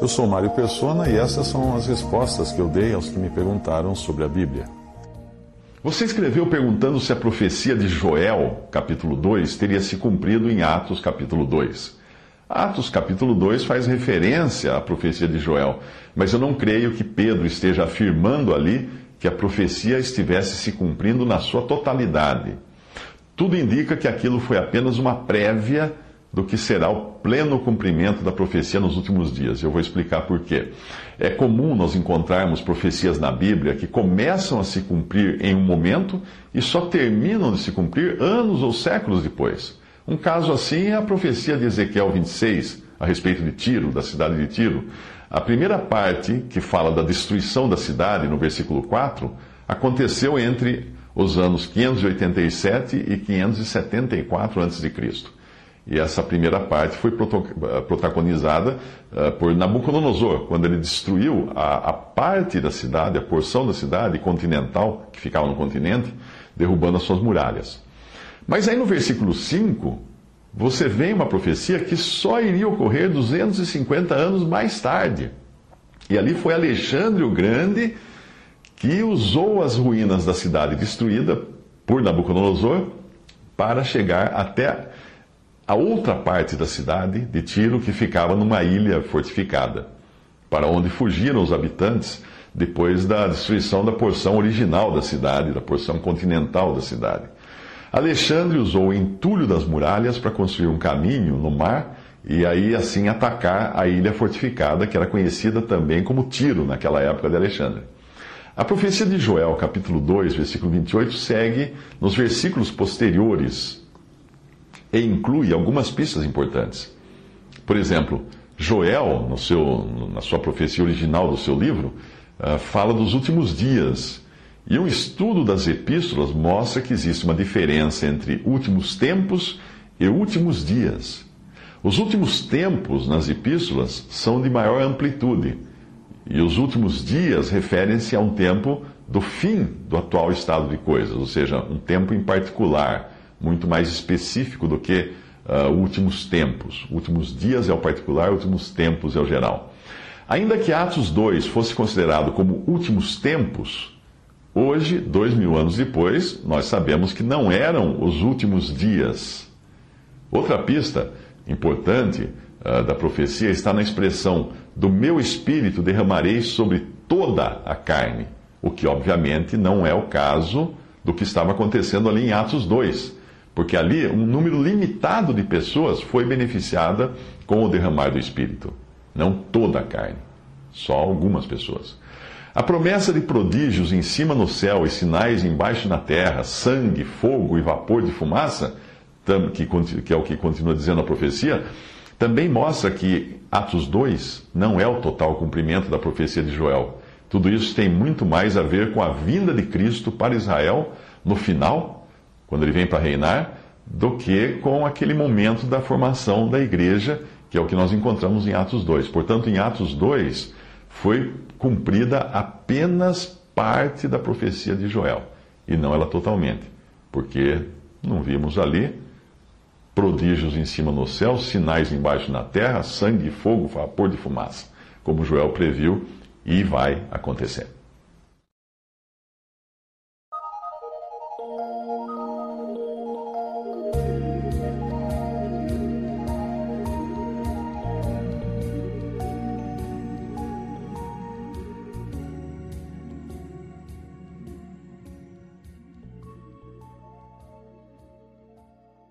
Eu sou Mário Persona e essas são as respostas que eu dei aos que me perguntaram sobre a Bíblia. Você escreveu perguntando se a profecia de Joel, capítulo 2, teria se cumprido em Atos, capítulo 2. Atos, capítulo 2, faz referência à profecia de Joel, mas eu não creio que Pedro esteja afirmando ali que a profecia estivesse se cumprindo na sua totalidade. Tudo indica que aquilo foi apenas uma prévia do que será o pleno cumprimento da profecia nos últimos dias. Eu vou explicar por quê. É comum nós encontrarmos profecias na Bíblia que começam a se cumprir em um momento e só terminam de se cumprir anos ou séculos depois. Um caso assim é a profecia de Ezequiel 26, a respeito de Tiro, da cidade de Tiro. A primeira parte, que fala da destruição da cidade, no versículo 4, aconteceu entre os anos 587 e 574 a.C. E essa primeira parte foi protagonizada uh, por Nabucodonosor, quando ele destruiu a, a, parte da cidade, a porção da cidade continental, que ficava no continente, derrubando as suas muralhas. Mas aí no versículo 5, você vê uma profecia que só iria ocorrer 250 anos mais tarde. E ali foi Alexandre o Grande que usou as ruínas da cidade destruída por Nabucodonosor para chegar até a outra parte da cidade de Tiro, que ficava numa ilha fortificada, para onde fugiram os habitantes depois da destruição da porção original da cidade, da porção continental da cidade. Alexandre usou o entulho das muralhas para construir um caminho no mar e aí assim atacar a ilha fortificada, que era conhecida também como Tiro naquela época de Alexandre. A profecia de Joel, capítulo 2, versículo 28, segue nos versículos posteriores e inclui algumas pistas importantes. Por exemplo, Joel, no seu, na sua profecia original do seu livro, uh, fala dos últimos dias. E um estudo das epístolas mostra que existe uma diferença entre últimos tempos e últimos dias. Os últimos tempos nas epístolas são de maior amplitude, e os últimos dias referem-se a um tempo do fim do atual estado de coisas, ou seja, um tempo em particular muito mais específico do que uh, últimos tempos. Últimos dias é o particular, últimos tempos é o geral. Ainda que Atos 2 fosse considerado como últimos tempos, hoje, dois mil anos depois, nós sabemos que não eram os últimos dias. Outra pista importante uh, da profecia está na expressão: do meu espírito derramarei sobre toda a carne, o que obviamente não é o caso do que estava acontecendo ali em Atos 2 porque ali um número limitado de pessoas foi beneficiada com o derramar do Espírito. Não toda a carne, só algumas pessoas. A promessa de prodígios em cima no céu e sinais embaixo na terra, sangue, fogo e vapor de fumaça, que é o que continua dizendo a profecia, também mostra que Atos 2 não é o total cumprimento da profecia de Joel. Tudo isso tem muito mais a ver com a vinda de Cristo para Israel no final quando ele vem para reinar, do que com aquele momento da formação da igreja, que é o que nós encontramos em Atos 2. Portanto, em Atos 2 foi cumprida apenas parte da profecia de Joel, e não ela totalmente, porque não vimos ali prodígios em cima no céu, sinais embaixo na terra, sangue, fogo, vapor de fumaça, como Joel previu e vai acontecer.